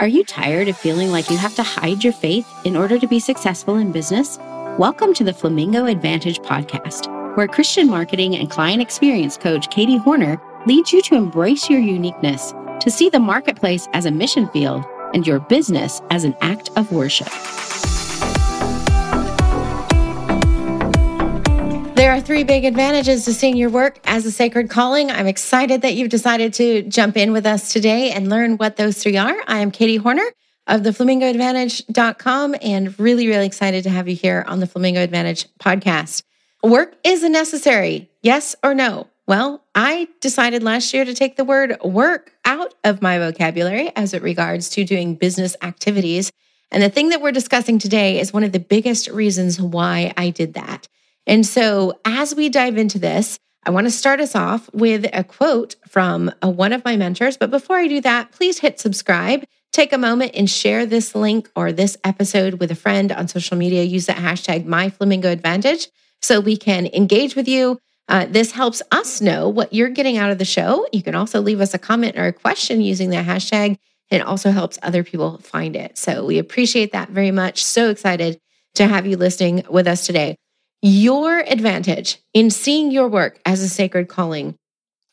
Are you tired of feeling like you have to hide your faith in order to be successful in business? Welcome to the Flamingo Advantage podcast, where Christian marketing and client experience coach Katie Hornor leads you to embrace your uniqueness, to see the marketplace as a mission field and your business as an act of worship. There are three big advantages to seeing your work as a sacred calling. I'm excited that you've decided to jump in with us today and learn what those three are. I am Katie Hornor of the flamingoadvantage.com and really, really excited to have you here on the Flamingo Advantage podcast. Work is a necessary, yes or no? Well, I decided last year to take the word work out of my vocabulary as it regards to doing business activities. And the thing that we're discussing today is one of the biggest reasons why I did that. And so, as we dive into this, I want to start us off with a quote from a, uh, one of my mentors. But before I do that, please hit subscribe. Take a moment and share this link or this episode with a friend on social media. Use that hashtag MyFlamingoAdvantage so we can engage with you. Uh, this helps us know what you're getting out of the show. You can also leave us a comment or a question using that hashtag. It also helps other people find it. So we appreciate that very much. So excited to have you listening with us today your advantage in seeing your work as a sacred calling.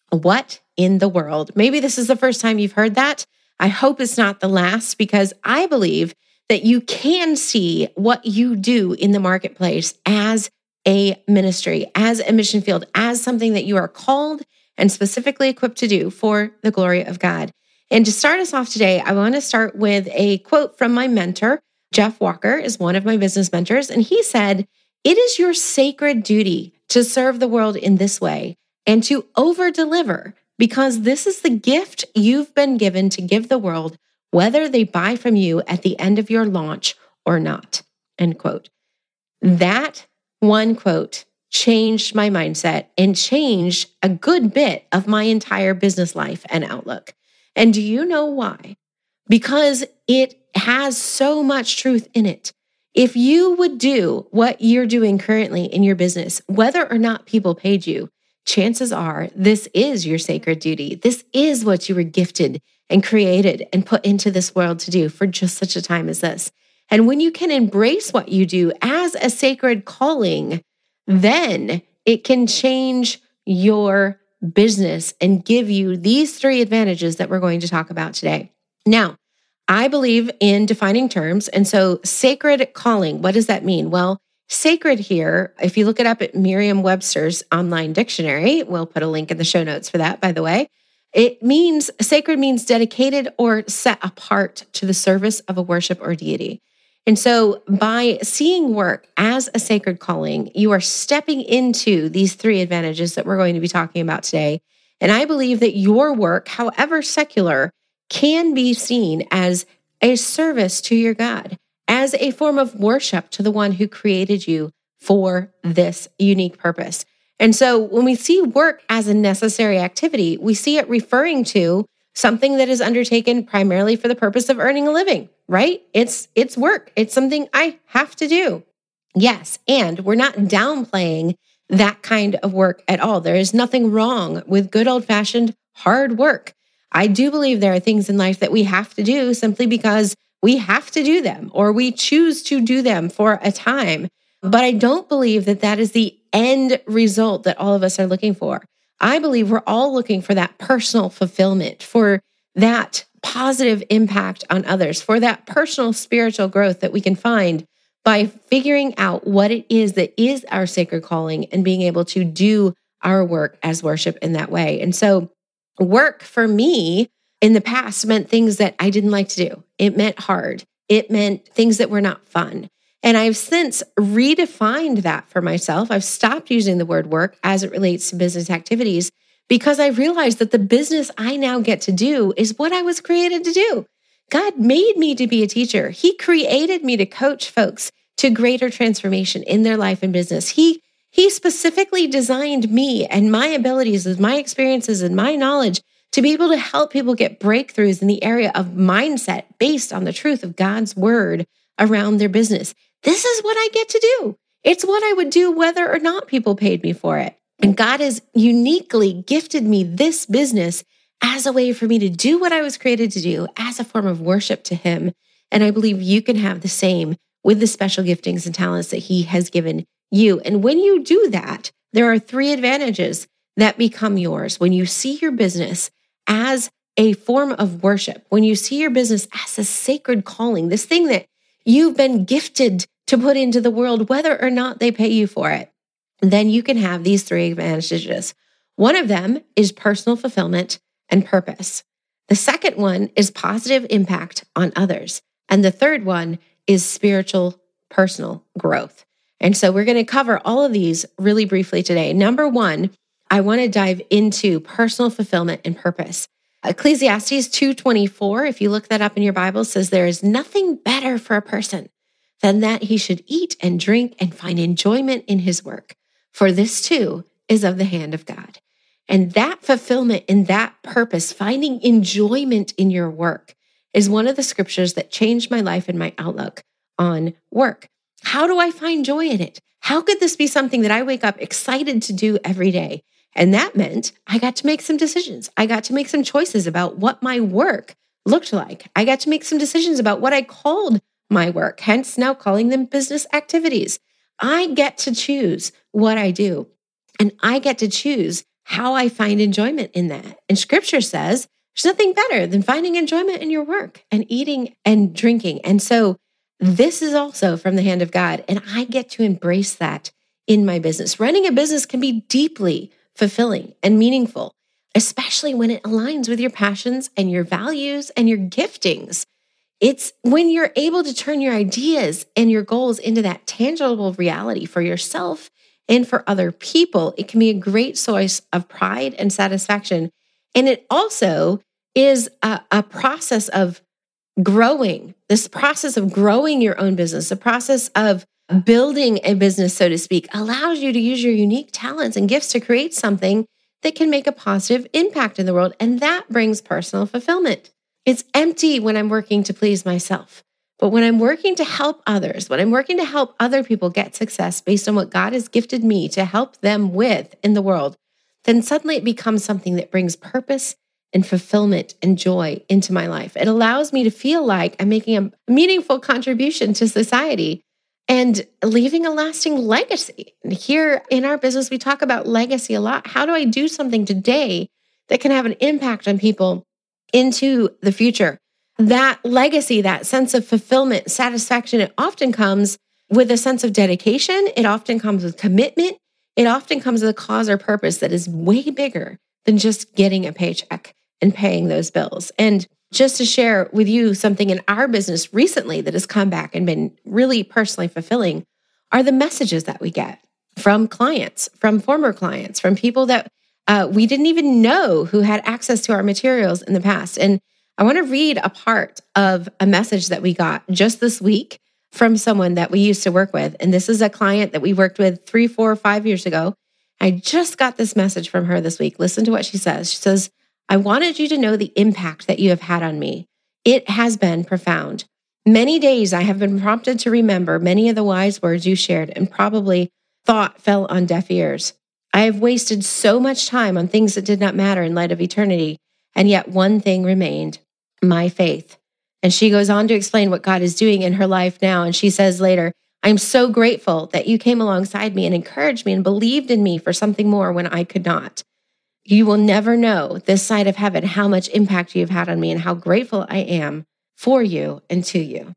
What in the world? Maybe this is the first time you've heard that. I hope it's not the last because I believe that you can see what you do in the marketplace as a ministry, as a mission field, as something that you are called and specifically equipped to do for the glory of God. And to start us off today, I want to start with a quote from my mentor. Jeff Walker is one of my business mentors, and he said, it is your sacred duty to serve the world in this way and to over deliver because this is the gift you've been given to give the world, whether they buy from you at the end of your launch or not. End quote. That one quote changed my mindset and changed a good bit of my entire business life and outlook. And do you know why? Because it has so much truth in it. If you would do what you're doing currently in your business, whether or not people paid you, chances are this is your sacred duty. This is what you were gifted and created and put into this world to do for just such a time as this. And when you can embrace what you do as a sacred calling, then it can change your business and give you these three advantages that we're going to talk about today. Now, I believe in defining terms. And so, sacred calling, what does that mean? Well, sacred here, if you look it up at Merriam Webster's online dictionary, we'll put a link in the show notes for that, by the way. It means sacred means dedicated or set apart to the service of a worship or deity. And so, by seeing work as a sacred calling, you are stepping into these three advantages that we're going to be talking about today. And I believe that your work, however secular, can be seen as a service to your God, as a form of worship to the one who created you for this unique purpose. And so when we see work as a necessary activity, we see it referring to something that is undertaken primarily for the purpose of earning a living, right? It's it's work. It's something I have to do. Yes, and we're not downplaying that kind of work at all. There is nothing wrong with good old-fashioned hard work. I do believe there are things in life that we have to do simply because we have to do them or we choose to do them for a time. But I don't believe that that is the end result that all of us are looking for. I believe we're all looking for that personal fulfillment, for that positive impact on others, for that personal spiritual growth that we can find by figuring out what it is that is our sacred calling and being able to do our work as worship in that way. And so Work for me in the past meant things that I didn't like to do. It meant hard. It meant things that were not fun. And I've since redefined that for myself. I've stopped using the word work as it relates to business activities because I realized that the business I now get to do is what I was created to do. God made me to be a teacher. He created me to coach folks to greater transformation in their life and business. He he specifically designed me and my abilities and my experiences and my knowledge to be able to help people get breakthroughs in the area of mindset based on the truth of God's word around their business. This is what I get to do. It's what I would do whether or not people paid me for it. And God has uniquely gifted me this business as a way for me to do what I was created to do as a form of worship to Him. And I believe you can have the same with the special giftings and talents that He has given you. And when you do that, there are three advantages that become yours. When you see your business as a form of worship, when you see your business as a sacred calling, this thing that you've been gifted to put into the world, whether or not they pay you for it, then you can have these three advantages. One of them is personal fulfillment and purpose. The second one is positive impact on others. And the third one is spiritual personal growth. And so we're going to cover all of these really briefly today. Number one, I want to dive into personal fulfillment and purpose. Ecclesiastes 2:24, if you look that up in your Bible, says there is nothing better for a person than that he should eat and drink and find enjoyment in his work. For this too is of the hand of God. And that fulfillment and that purpose, finding enjoyment in your work, is one of the scriptures that changed my life and my outlook on work. How do I find joy in it? How could this be something that I wake up excited to do every day? And that meant I got to make some decisions. I got to make some choices about what my work looked like. I got to make some decisions about what I called my work, hence now calling them business activities. I get to choose what I do, and I get to choose how I find enjoyment in that. And scripture says there's nothing better than finding enjoyment in your work and eating and drinking. And so this is also from the hand of God. And I get to embrace that in my business. Running a business can be deeply fulfilling and meaningful, especially when it aligns with your passions and your values and your giftings. It's when you're able to turn your ideas and your goals into that tangible reality for yourself and for other people. It can be a great source of pride and satisfaction. And it also is a, a process of growing, this process of growing your own business, the process of building a business, so to speak, allows you to use your unique talents and gifts to create something that can make a positive impact in the world. And that brings personal fulfillment. It's empty when I'm working to please myself. But when I'm working to help others, when I'm working to help other people get success based on what God has gifted me to help them with in the world, then suddenly it becomes something that brings purpose and fulfillment and joy into my life. It allows me to feel like I'm making a meaningful contribution to society and leaving a lasting legacy. And here in our business, we talk about legacy a lot. How do I do something today that can have an impact on people into the future? That legacy, that sense of fulfillment, satisfaction, it often comes with a sense of dedication. It often comes with commitment. It often comes with a cause or purpose that is way bigger than just getting a paycheck and paying those bills. And just to share with you something in our business recently that has come back and been really personally fulfilling are the messages that we get from clients, from former clients, from people that uh, we didn't even know who had access to our materials in the past. And I want to read a part of a message that we got just this week from someone that we used to work with. And this is a client that we worked with three, four, five years ago. I just got this message from her this week. Listen to what she says. She says, I wanted you to know the impact that you have had on me. It has been profound. Many days I have been prompted to remember many of the wise words you shared and probably thought fell on deaf ears. I have wasted so much time on things that did not matter in light of eternity, and yet one thing remained my faith. And she goes on to explain what God is doing in her life now. And she says later, I'm so grateful that you came alongside me and encouraged me and believed in me for something more when I could not. You will never know this side of heaven how much impact you've had on me and how grateful I am for you and to you.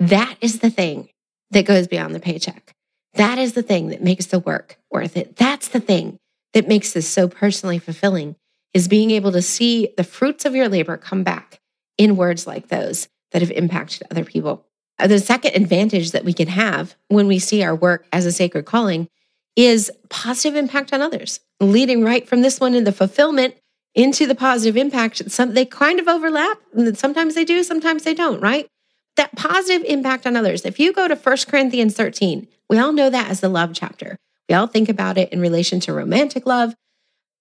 That is the thing that goes beyond the paycheck. That is the thing that makes the work worth it. That's the thing that makes this so personally fulfilling is being able to see the fruits of your labor come back in words like those that have impacted other people. The second advantage that we can have when we see our work as a sacred calling is positive impact on others, leading right from this one in the fulfillment into the positive impact. Some they kind of overlap. And sometimes they do, sometimes they don't, right? That positive impact on others. If you go to 1 Corinthians 13, we all know that as the love chapter. We all think about it in relation to romantic love,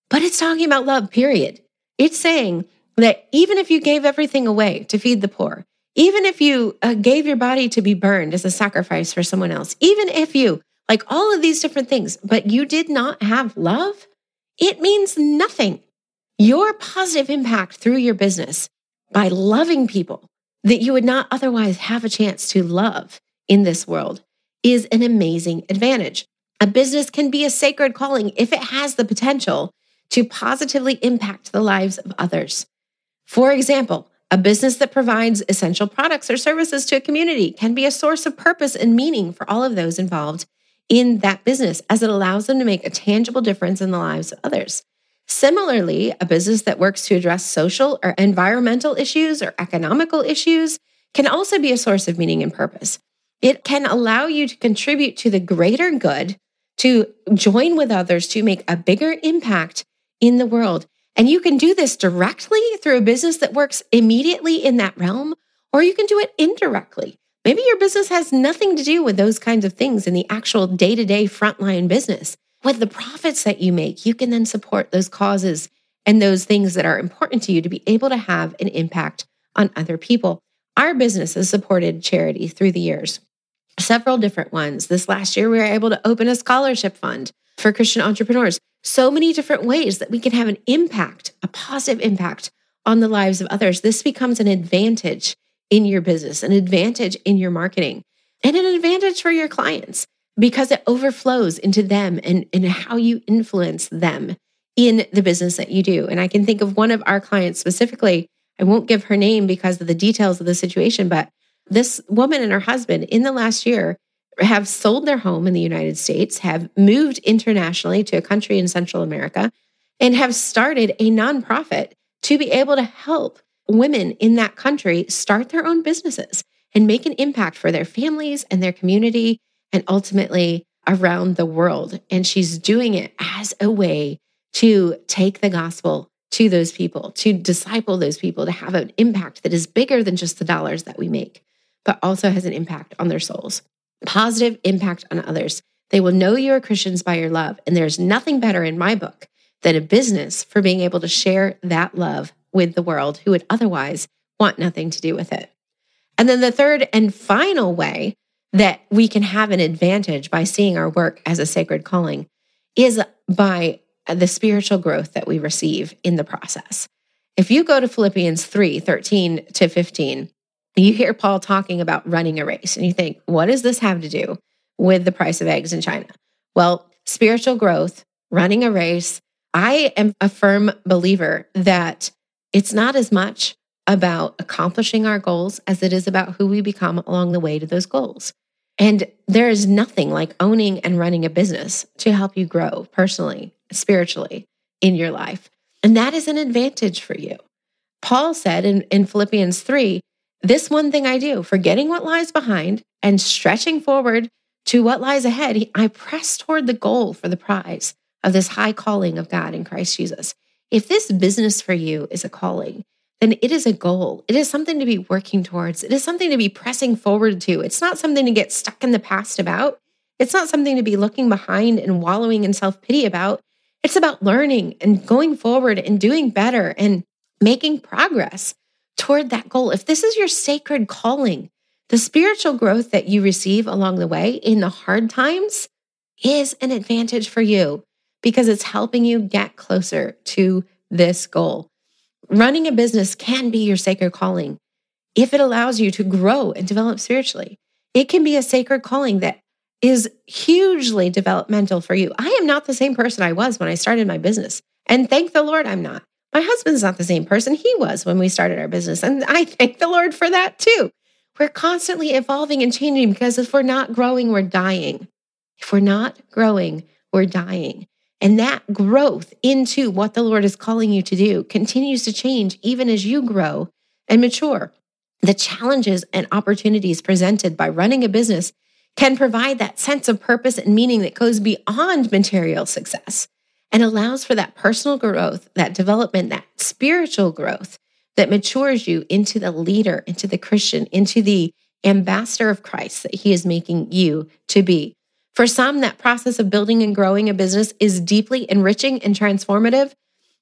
but it's talking about love, period. It's saying that even if you gave everything away to feed the poor, even if you uh, gave your body to be burned as a sacrifice for someone else, even if you like all of these different things, but you did not have love, it means nothing. your positive impact through your business by loving people that you would not otherwise have a chance to love in this world is an amazing advantage. A business can be a sacred calling if it has the potential to positively impact the lives of others. For example, a business that provides essential products or services to a community can be a source of purpose and meaning for all of those involved in that business as it allows them to make a tangible difference in the lives of others. Similarly, a business that works to address social or environmental issues or economical issues can also be a source of meaning and purpose. It can allow you to contribute to the greater good, to join with others to make a bigger impact in the world. And you can do this directly through a business that works immediately in that realm, or you can do it indirectly. Maybe your business has nothing to do with those kinds of things in the actual day to day frontline business. With the profits that you make, you can then support those causes and those things that are important to you to be able to have an impact on other people. Our business has supported charity through the years, several different ones. This last year, we were able to open a scholarship fund for Christian entrepreneurs. So many different ways that we can have an impact, a positive impact on the lives of others. This becomes an advantage in your business, an advantage in your marketing, and an advantage for your clients because it overflows into them and, and how you influence them in the business that you do. And I can think of one of our clients specifically. I won't give her name because of the details of the situation, but this woman and her husband in the last year have sold their home in the United States, have moved internationally to a country in Central America, and have started a nonprofit to be able to help women in that country start their own businesses and make an impact for their families and their community and ultimately around the world. And she's doing it as a way to take the gospel to those people, to disciple those people, to have an impact that is bigger than just the dollars that we make, but also has an impact on their souls. Positive impact on others. They will know you are Christians by your love. And there's nothing better in my book than a business for being able to share that love with the world who would otherwise want nothing to do with it. And then the third and final way that we can have an advantage by seeing our work as a sacred calling is by the spiritual growth that we receive in the process. If you go to Philippians 3 13 to 15, you hear Paul talking about running a race, and you think, what does this have to do with the price of eggs in China? Well, spiritual growth, running a race. I am a firm believer that it's not as much about accomplishing our goals as it is about who we become along the way to those goals. And there is nothing like owning and running a business to help you grow personally, spiritually in your life. And that is an advantage for you. Paul said in, in Philippians 3 this one thing I do, forgetting what lies behind and stretching forward to what lies ahead, I press toward the goal for the prize of this high calling of God in Christ Jesus. If this business for you is a calling, then it is a goal. It is something to be working towards. It is something to be pressing forward to. It's not something to get stuck in the past about. It's not something to be looking behind and wallowing in self pity about. It's about learning and going forward and doing better and making progress toward that goal. If this is your sacred calling, the spiritual growth that you receive along the way in the hard times is an advantage for you because it's helping you get closer to this goal. Running a business can be your sacred calling if it allows you to grow and develop spiritually. It can be a sacred calling that is hugely developmental for you. I am not the same person I was when I started my business. And thank the Lord I'm not. My husband's not the same person he was when we started our business. And I thank the Lord for that too. We're constantly evolving and changing because if we're not growing, we're dying. If we're not growing, we're dying. And that growth into what the Lord is calling you to do continues to change even as you grow and mature. The challenges and opportunities presented by running a business can provide that sense of purpose and meaning that goes beyond material success and allows for that personal growth, that development, that spiritual growth that matures you into the leader, into the Christian, into the ambassador of Christ that he is making you to be. For some, that process of building and growing a business is deeply enriching and transformative.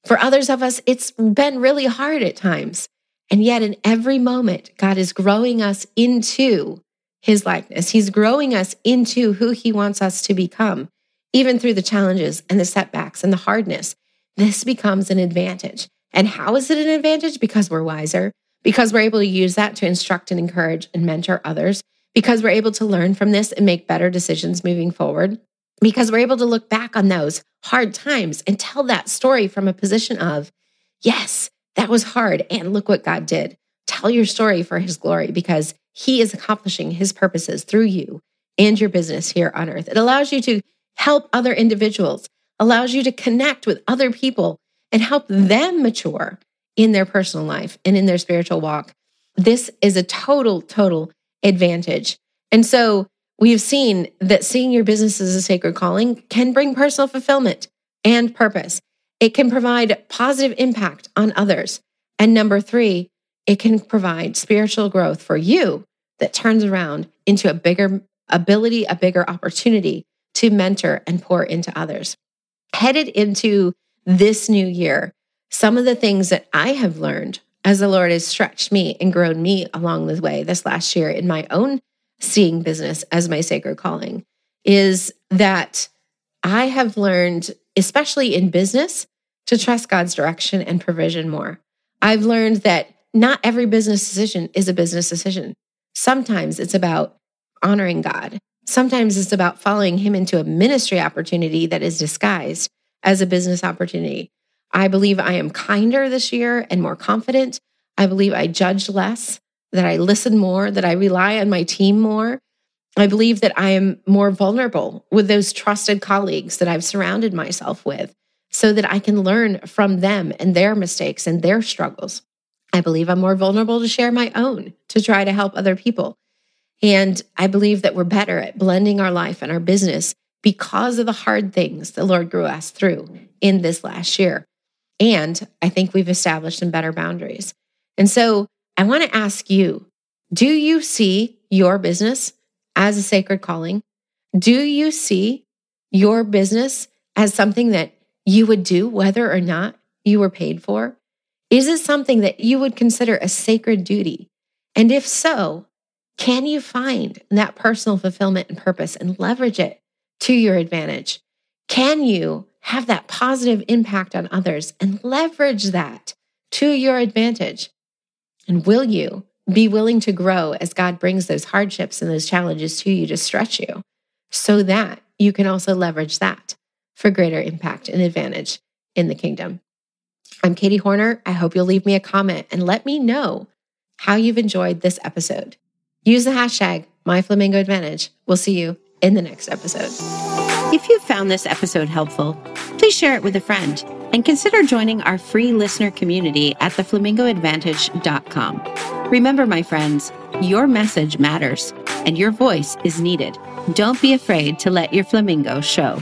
For others of us, it's been really hard at times. And yet, in every moment, God is growing us into his likeness. He's growing us into who he wants us to become, even through the challenges and the setbacks and the hardness, this becomes an advantage. And how is it an advantage? Because we're wiser, because we're able to use that to instruct and encourage and mentor others, because we're able to learn from this and make better decisions moving forward, because we're able to look back on those hard times and tell that story from a position of, yes, that was hard. And look what God did. Tell your story for his glory because he is accomplishing his purposes through you and your business here on earth. It allows you to help other individuals, allows you to connect with other people and help them mature in their personal life and in their spiritual walk. This is a total, total advantage. And so we've seen that seeing your business as a sacred calling can bring personal fulfillment and purpose. It can provide positive impact on others. And number three, it can provide spiritual growth for you that turns around into a bigger ability, a bigger opportunity to mentor and pour into others. Headed into this new year, some of the things that I have learned as the Lord has stretched me and grown me along the way this last year in my own seeing business as my sacred calling is that I have learned, especially in business, to trust God's direction and provision more. I've learned that not every business decision is a business decision. Sometimes it's about honoring God. Sometimes it's about following Him into a ministry opportunity that is disguised as a business opportunity. I believe I am kinder this year and more confident. I believe I judge less, that I listen more, that I rely on my team more. I believe that I am more vulnerable with those trusted colleagues that I've surrounded myself with so that I can learn from them and their mistakes and their struggles. I believe I'm more vulnerable to share my own, to try to help other people. And I believe that we're better at blending our life and our business because of the hard things the Lord grew us through in this last year. And I think we've established some better boundaries. And so I want to ask you do you see your business as a sacred calling? Do you see your business as something that you would do whether or not you were paid for? Is it something that you would consider a sacred duty? And if so, can you find that personal fulfillment and purpose and leverage it to your advantage? Can you have that positive impact on others and leverage that to your advantage? And will you be willing to grow as God brings those hardships and those challenges to you to stretch you so that you can also leverage that for greater impact and advantage in the kingdom? I'm Katie Hornor. I hope you'll leave me a comment and let me know how you've enjoyed this episode. Use the hashtag MyFlamingoAdvantage. We'll see you in the next episode. If you found this episode helpful, please share it with a friend and consider joining our free listener community at theflamingoadvantage.com. Remember, my friends, your message matters and your voice is needed. Don't be afraid to let your flamingo show.